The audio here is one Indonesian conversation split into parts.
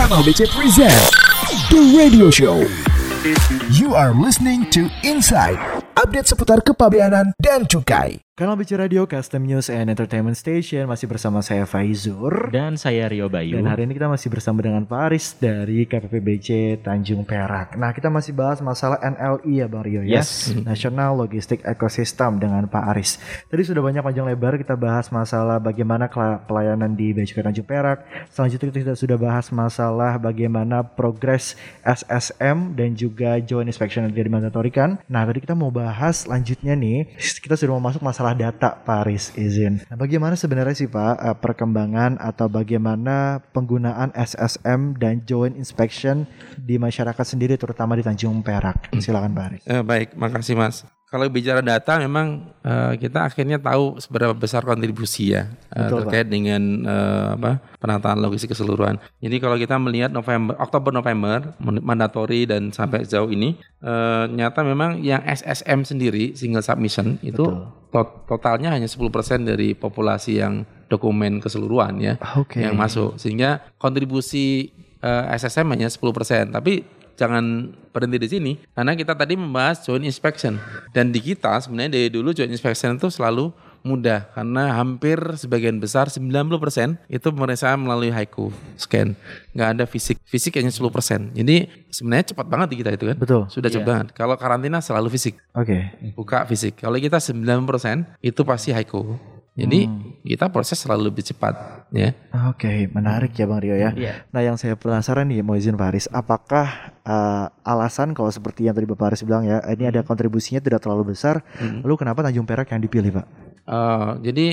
Kanal BC present The Radio Show. You are listening to Inside. Update seputar kepabeanan dan cukai. Kanal Bicara Radio Custom News and Entertainment Station masih bersama saya Faizur Dan saya Rio Bayu. dan hari ini kita masih bersama dengan Pak Aris dari KPPBC Tanjung Perak. Nah kita masih bahas masalah NLI ya Bang Rio ya, Yes. National Logistic Ecosystem dengan Pak Aris. Tadi sudah banyak panjang lebar kita bahas masalah bagaimana pelayanan di Cukai Tanjung Perak. Selanjutnya kita sudah bahas masalah bagaimana progres SSM dan juga Joint Inspection yang dimandatorikan. Nah tadi kita mau bahas lanjutnya nih, kita sudah mau masuk masalah data Pak Aris izin. Nah bagaimana sebenarnya sih Pak eh, perkembangan atau bagaimana penggunaan SSM dan Joint Inspection di masyarakat sendiri terutama di Tanjung Perak? Silakan Pak Aris. Eh, baik, makasih Mas. Kalau bicara data memang eh, kita akhirnya tahu seberapa besar kontribusi ya eh, Betul, terkait dengan eh, apa penataan logistik keseluruhan. Jadi kalau kita melihat November, Oktober November mandatori dan sampai sejauh ini eh, nyata memang yang SSM sendiri single submission itu to- totalnya hanya 10% dari populasi yang dokumen keseluruhan ya Oke. yang masuk. Sehingga kontribusi eh, SSM hanya 10% tapi jangan berhenti di sini karena kita tadi membahas joint inspection. Dan di kita sebenarnya dari dulu joint inspection itu selalu mudah karena hampir sebagian besar 90% itu pemeriksaan melalui haiku scan. Nggak ada fisik. Fisik hanya 10% jadi sebenarnya cepat banget di kita itu kan? Betul. sudah cepat banget. Kalau karantina selalu fisik. Oke. buka fisik. Kalau kita 90% itu pasti haiku. Jadi kita proses selalu lebih cepat ya. Oke, menarik ya Bang Rio ya. Iya. Nah, yang saya penasaran nih, mau izin Faris, apakah eh, alasan kalau seperti yang tadi Bapak Faris bilang ya, ini ada kontribusinya tidak terlalu besar, lalu kenapa Tanjung Perak yang dipilih, Pak? Eh, jadi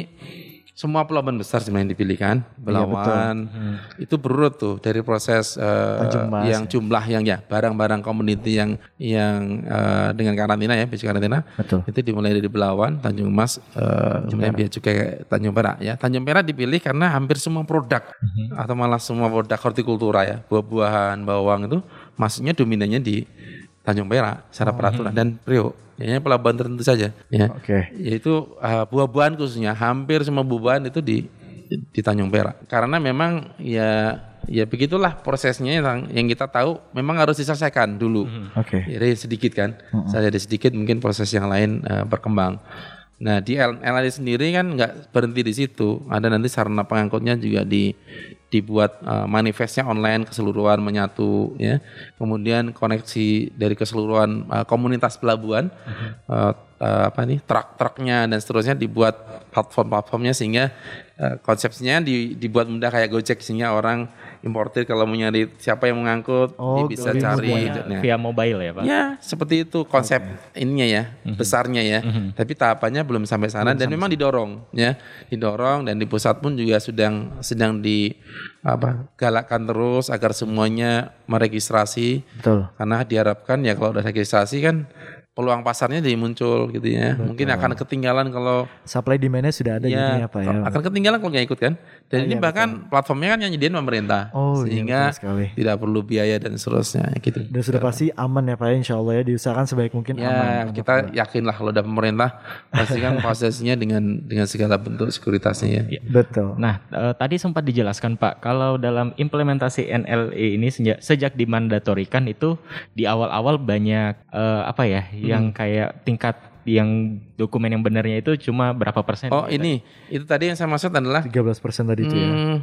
semua pelabuhan besar sebenarnya yang dipilih kan, Belawan itu berurut tuh dari proses Mas, yang jumlah yang ya barang-barang community yang yang eh, dengan karantina ya, basic karantina. Betul. itu dimulai dari Belawan, Tanjung Mas, eh, kemudian Cukai Tanjung Perak ya. Tanjung Perak dipilih karena hampir semua produk atau malah semua produk hortikultura ya, buah-buahan, bawang itu masuknya dominannya di Tanjung Perak secara peraturan. Dan Priok. Hanya pelabuhan tertentu saja. Ya. Oke. yaitu uh, buah-buahan khususnya hampir semua buah-buahan itu di di Tanjung Perak. Karena memang ya ya begitulah prosesnya yang, yang kita tahu memang harus diselesaikan dulu. Oke. jadi sedikit kan saya jadi sedikit mungkin proses yang lain uh, berkembang. Nah di L- LLI sendiri kan nggak berhenti di situ. Ada nanti sarana pengangkutnya juga di dibuat uh, manifestnya online keseluruhan menyatu ya. Kemudian koneksi dari keseluruhan uh, komunitas pelabuhan uh, uh, apa nih truk-truknya dan seterusnya dibuat platform-platformnya sehingga uh, konsepsinya di- dibuat mudah kayak Gojek sehingga orang importir kalau mau nyari siapa yang mengangkut Oh, dia bisa cari. Nah, Via mobile ya Pak? Ya, seperti itu konsep ininya ya, besarnya ya. Tapi tahapannya belum sampai sana dan memang didorong ya, didorong dan di pusat pun juga sedang sedang di apa galakkan terus agar semuanya meregistrasi Betul. karena diharapkan ya kalau udah registrasi kan peluang pasarnya jadi muncul gitu ya. Mungkin akan ketinggalan kalau Supply demand-nya sudah ada ya, Pak ya. akan ketinggalan kalau nggak ikut kan. Dan ini bahkan platformnya kan yang nyediain pemerintah, Oh, iya, sehingga betul sekali. tidak perlu biaya dan seterusnya gitu. Dan sudah pasti aman ya Pak ya, insya Allah ya, diusahakan sebaik mungkin aman. Ya, kita yakin lah kalau ada pemerintah pasti kan prosesnya dengan dengan segala bentuk sekuritasnya ya. Betul. Nah, eh, tadi sempat dijelaskan Pak, kalau dalam implementasi NLE ini sejak, sejak dimandatorikan itu di awal-awal banyak eh, apa ya, yang kayak tingkat yang dokumen yang benarnya itu cuma berapa persen? Oh ini. Itu tadi yang saya maksud adalah 13% tadi itu ya. hmm,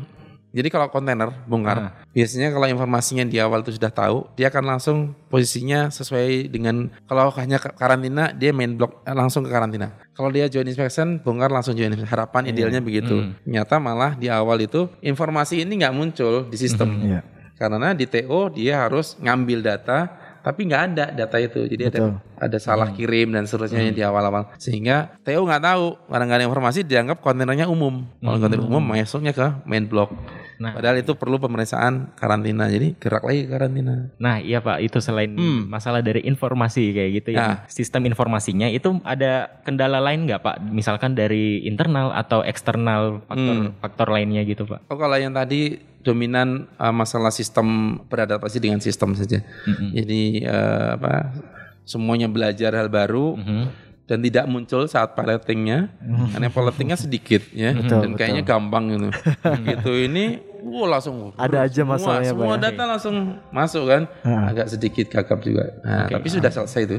jadi kalau kontainer bongkar biasanya kalau informasinya di awal itu sudah tahu dia akan langsung posisinya sesuai dengan kalau hanya karantina dia main block eh, langsung ke karantina. Kalau dia join inspection bongkar langsung join inspection. harapan idealnya begitu. Nyata malah di awal itu informasi ini nggak muncul di sistem. Iya. karena di TO dia harus ngambil data tapi nggak ada data itu. Jadi ada ada salah kirim dan seterusnya yang di awal-awal sehingga TO nggak tahu karena nggak ada informasi dianggap kontainernya umum. Kalau kontainer umum masuknya ke main block. Nah. padahal itu perlu pemeriksaan karantina. Jadi gerak lagi karantina. Nah, iya Pak, itu selain masalah dari informasi kayak gitu ya. Ya. Sistem informasinya itu ada kendala lain nggak Pak? Misalkan dari internal atau eksternal faktor faktor lainnya gitu Pak? Oh kalau yang tadi dominan uh, masalah sistem beradaptasi dengan sistem saja. Jadi uh, apa semuanya belajar hal baru dan tidak muncul saat pilotingnya karena pilotingnya sedikit ya dan kayaknya gampang gitu. gitu ini wow langsung Ada aja semua, masalahnya, Pak, Semua ya? data langsung masuk kan. Agak sedikit gagap juga. Nah, tapi sudah selesai itu.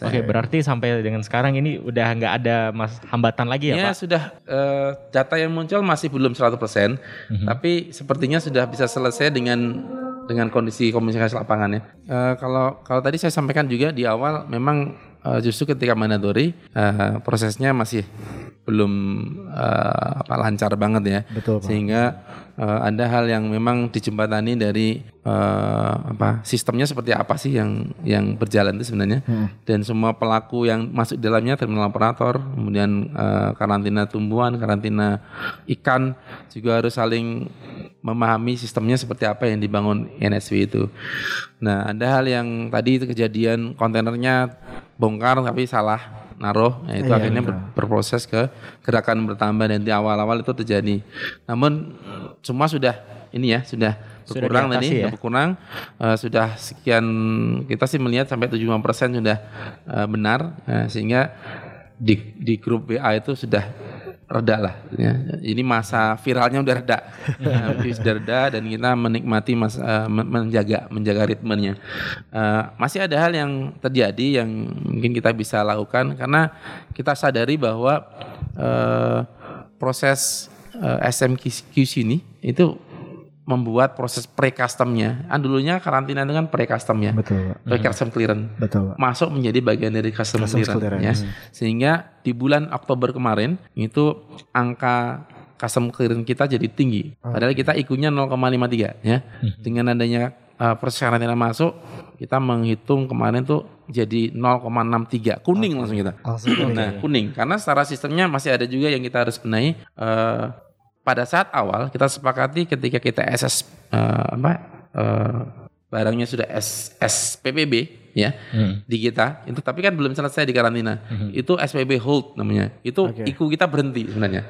Oke, berarti sampai dengan sekarang ini udah nggak ada mas hambatan lagi ya, Ya Pak? sudah eh, data yang muncul masih belum 100%, tapi sepertinya sudah bisa selesai dengan dengan kondisi komunikasi lapangannya. Eh, kalau kalau tadi saya sampaikan juga di awal memang eh, justru ketika mandatory eh, prosesnya masih belum eh, apa lancar banget ya. Betul, Pak. Sehingga eh, ada hal yang memang dijembatani dari eh, apa sistemnya seperti apa sih yang yang berjalan itu sebenarnya dan semua pelaku yang masuk di dalamnya terminal operator kemudian eh, karantina tumbuhan karantina ikan juga harus saling memahami sistemnya seperti apa yang dibangun NSW itu. Nah ada hal yang tadi itu kejadian kontainernya bongkar tapi salah naruh, ya itu Iya, akhirnya ber- berproses ke gerakan bertambah dan di awal-awal itu terjadi. Namun semua sudah ini ya sudah Sudah berkurang diatasi tadi, ya? sudah berkurang Eh, sudah sekian kita sih melihat sampai 75% sudah eh, benar Eh, sehingga di di grup WA itu sudah reda lah ya. Ini masa viralnya udah reda. Sudah reda dan kita menikmati mas, men- menjaga menjaga ritmenya. Eh, masih ada hal yang terjadi yang mungkin kita bisa lakukan karena kita sadari bahwa eh, proses eh, SMQC ini itu membuat proses pre-customnya. Kan dulunya karantina itu kan pre-custom ya. Betul. Pre-custom clearance Betul, Pak. masuk menjadi bagian dari custom, Customs clearance, clearance. ya. Sehingga di bulan Oktober kemarin itu angka custom clearance kita jadi tinggi. Padahal kita IQ-nya 0,53 ya. Dengan adanya uh, proses karantina masuk, kita menghitung kemarin tuh jadi 0,63 kuning langsung kita. Langsung kuning, nah, kuning karena secara sistemnya masih ada juga yang kita harus benahi eh, pada saat awal kita sepakati ketika kita SS eh, apa eh, barangnya sudah S, SPPB ya di kita itu tapi kan belum selesai di karantina. Itu SPB hold namanya. Itu Oke. IQ kita berhenti sebenarnya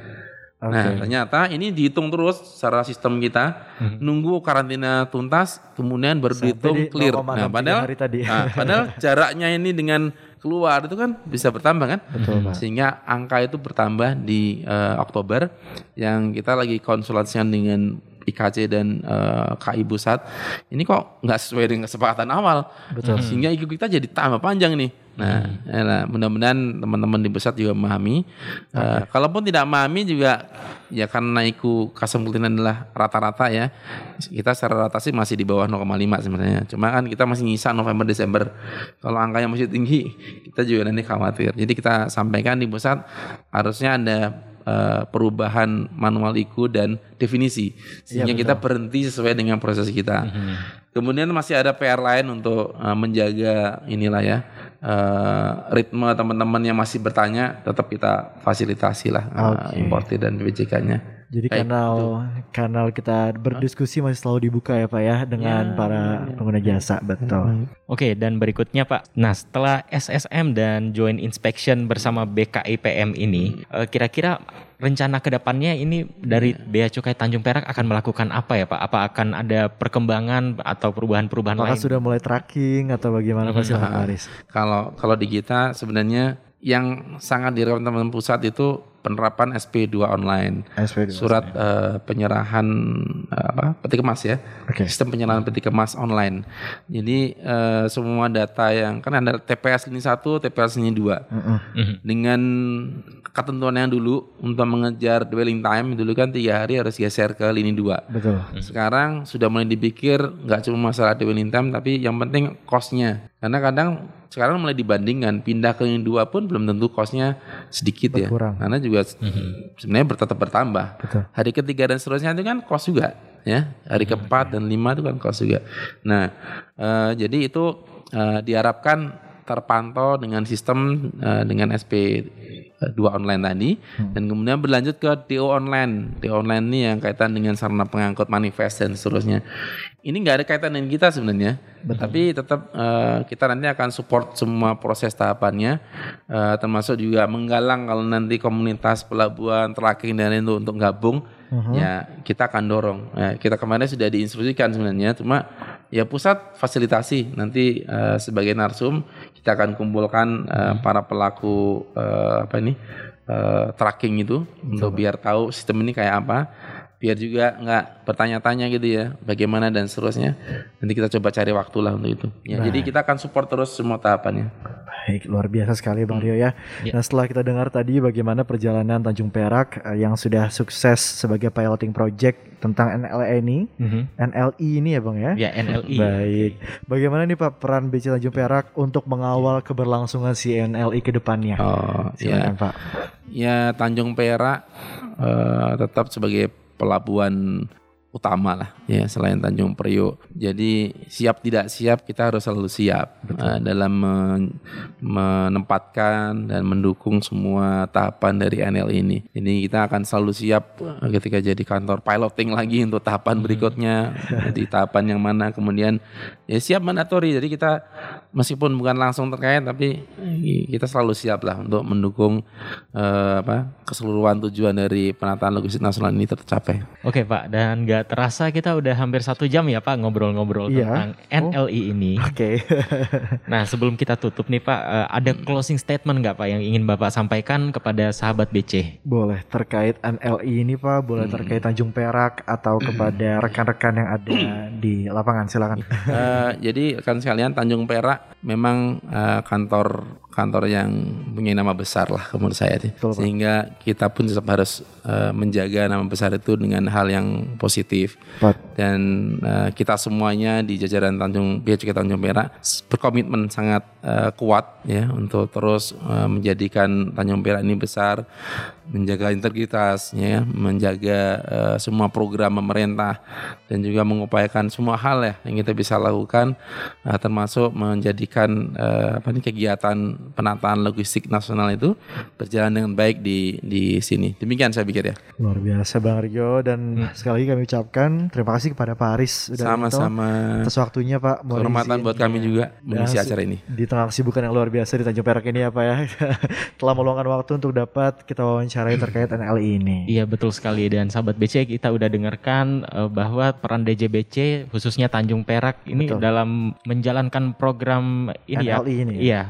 Nah, ternyata ini dihitung terus secara sistem kita, nunggu karantina tuntas, kemudian baru Sampai dihitung di clear. 0,63 Nah, padahal, hari tadi. nah, padahal jaraknya ini dengan keluar itu kan bisa bertambah kan? Betul, Pak. Sehingga angka itu bertambah di eh, Oktober, yang kita lagi konsultasikan dengan IKC dan eh, KI Pusat. Ini kok nggak sesuai dengan kesepakatan awal, Betul. sehingga IQ kita jadi tambah panjang nih. Nah, yalah, mudah-mudahan teman-teman di pusat juga memahami. Eh, kalaupun tidak memahami juga ya karena custom kultinan adalah rata-rata ya. Kita secara rata sih masih di bawah 0,5 sebenarnya. Cuma kan kita masih nyisa November Desember. Kalau angkanya masih tinggi, kita juga nanti khawatir. Jadi kita sampaikan di pusat harusnya ada eh, perubahan manual IQ dan definisi sehingga kita berhenti sesuai dengan proses kita. Kemudian masih ada PR lain untuk eh, menjaga inilah ya eh, ritme teman-teman yang masih bertanya tetap kita fasilitasi lah eh, Oke. importir dan BPJK-nya. Jadi Baik, kanal kanal kita berdiskusi masih selalu dibuka ya Pak ya dengan para pengguna jasa betul. Oke, dan berikutnya Pak. Nah, setelah SSM dan Joint Inspection bersama BKIPM ini, eh, kira-kira rencana ke depannya ini dari Bea Cukai Tanjung Perak akan melakukan apa ya Pak? Apa akan ada perkembangan atau perubahan-perubahan Apakah lain? sudah mulai tracking atau bagaimana Pak Silahkan Pak Aris? Kalau kalau di kita sebenarnya yang sangat direspon teman pusat itu penerapan SP2 online. SP2. Surat eh, penyerahan eh, apa peti kemas ya. Oke. Sistem penyerahan peti kemas online. Jadi eh, semua data yang kan ada TPS lini 1, TPS lini 2. Mm-mm. Mhm. Dengan ketentuan yang dulu untuk mengejar dwelling time dulu kan tiga hari harus geser ke lini 2. Betul. Sekarang sudah mulai dipikir nggak cuma masalah dwelling time tapi yang penting cost-nya. Karena kadang sekarang mulai dibandingkan pindah ke lini 2 pun belum tentu cost-nya sedikit ya. Berkurang. Karena juga sebenarnya ber- tetap bertambah. Betul. Hari ketiga dan seterusnya itu kan cost juga ya. Hari keempat dan lima itu kan cost juga. Nah, eh, jadi itu eh, diharapkan terpantau dengan sistem eh, dengan SP dua online tadi dan kemudian berlanjut ke DO online. DO online ini yang kaitan dengan sarana pengangkut manifest dan seterusnya. Ini nggak ada kaitan dengan kita sebenarnya, tapi tetap eh, kita nanti akan support semua proses tahapannya, eh, termasuk juga menggalang kalau nanti komunitas pelabuhan tracking dan lain itu untuk gabung, ya kita akan dorong. Ya, kita kemarin sudah diinstruksikan sebenarnya, cuma ya pusat fasilitasi. Nanti eh, sebagai narsum kita akan kumpulkan eh, para pelaku eh, apa ini eh, tracking itu untuk biar tahu sistem ini kayak apa biar juga nggak bertanya-tanya gitu ya bagaimana dan seterusnya nanti kita coba cari waktu lah untuk itu ya jadi kita akan support terus semua tahapannya Baik, luar biasa sekali Bang Rio ya. Ya. Nah setelah kita dengar tadi bagaimana perjalanan Tanjung Perak eh, yang sudah sukses sebagai piloting project tentang NLE ini, Mhm. NLI ini ya Bang ya. Ya NLI. Baik. Bagaimana nih Pak peran BC Tanjung Perak untuk mengawal keberlangsungan si NLI ke depannya? oh ya Silakan Pak. ya Tanjung Perak eh, tetap sebagai pelabuhan utama lah ya selain Tanjung Priok. Jadi siap tidak siap kita harus selalu siap eh, dalam men- menempatkan dan mendukung semua tahapan dari NL ini. Ini kita akan selalu siap eh, ketika jadi kantor piloting lagi untuk tahapan berikutnya di tahapan yang mana kemudian ya siap mandatori. Jadi kita meskipun bukan langsung terkait tapi kita selalu siap lah untuk mendukung eh, apa keseluruhan tujuan dari penataan logistik nasional ini tercapai. Oke Pak, dan nggak terasa kita udah hampir satu jam ya Pak ngobrol-ngobrol Iya. tentang NLI ini. Oke. Nah sebelum kita tutup nih Pak, eh, ada closing statement nggak Pak yang ingin Bapak sampaikan kepada sahabat BC? boleh terkait NLI ini Pak, boleh terkait Tanjung Perak atau kepada rekan-rekan yang ada di lapangan silakan. Eh, jadi rekan sekalian Tanjung Perak memang eh, kantor kantor yang punya nama besar lah menurut saya sih. Sehingga kita pun tetap harus eh, menjaga nama besar itu dengan hal yang positif Pak. dan eh, kita semuanya di jajaran Tanjung Cukai Tanjung Perak berkomitmen sangat eh, kuat ya untuk terus eh, menjadikan Tanjung Perak ini besar menjaga integritas ya menjaga eh, semua program pemerintah dan juga mengupayakan semua hal ya yang kita bisa lakukan eh, termasuk menjadikan eh, apa nih kegiatan penataan logistik nasional itu berjalan dengan baik di di sini. Demikian saya pikir ya. Luar biasa Bang Rio dan sekali lagi kami ucapkan terima kasih kepada Pak Aris sudah sama-sama. atas waktunya Pak. Kehormatan buat kami juga mengisi Dan acara ini. di tengah kesibukan yang luar biasa di Tanjung Perak ini ya Pak ya. Telah meluangkan waktu untuk dapat kita wawancarai terkait NLI ini. Iya betul sekali dan sahabat BC kita udah dengarkan eh, bahwa peran DJBC khususnya Tanjung Perak ini Betul. dalam menjalankan program ini ya. NLI ini ya? Iya,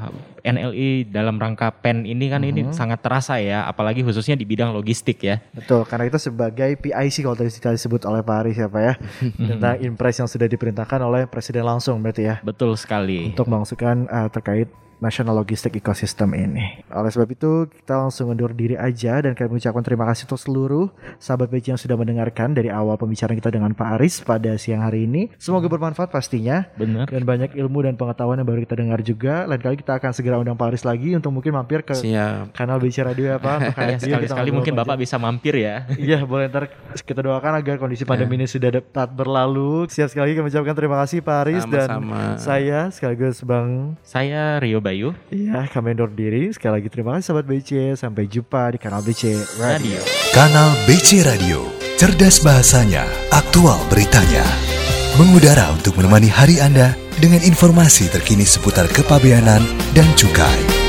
NLI dalam rangka PEN ini kan ini sangat terasa ya, apalagi khususnya di bidang logistik ya. Betul, karena kita sebagai PIC kalau tadi disebut oleh Pak Aris ya Pak ya tentang impres yang sudah diperintahkan oleh Presiden langsung berarti ya Betul sekali. untuk melangsungkan uh, terkait National Logistic Ecosystem ini. Oleh sebab itu kita langsung undur diri aja dan kami mengucapkan terima kasih untuk seluruh sahabat BC yang sudah mendengarkan dari awal pembicaraan kita dengan Pak Aris pada siang hari ini. Semoga bermanfaat pastinya Benar. dan banyak ilmu dan pengetahuan yang baru kita dengar juga. Lain kali kita akan segera undang Pak Aris lagi untuk mungkin mampir ke siap kanal BC Radio ya Pak. Ya, sekali-sekali ngobrol mungkin apa Bapak aja. bisa mampir ya. Iya boleh ntar kita doakan agar kondisi pandemi ini sudah dapat berlalu. Siap sekali lagi kami ucapkan terima kasih Pak Aris dan Sama-sama. saya sekaligus Bang Saya Rio Bayu, Iya, kami undur diri. Sekali lagi terima kasih sahabat BC. Sampai jumpa di kanal BC Radio. Radio. Kanal BC Radio, cerdas bahasanya, aktual beritanya. Mengudara untuk menemani hari Anda dengan informasi terkini seputar kepabeanan dan cukai.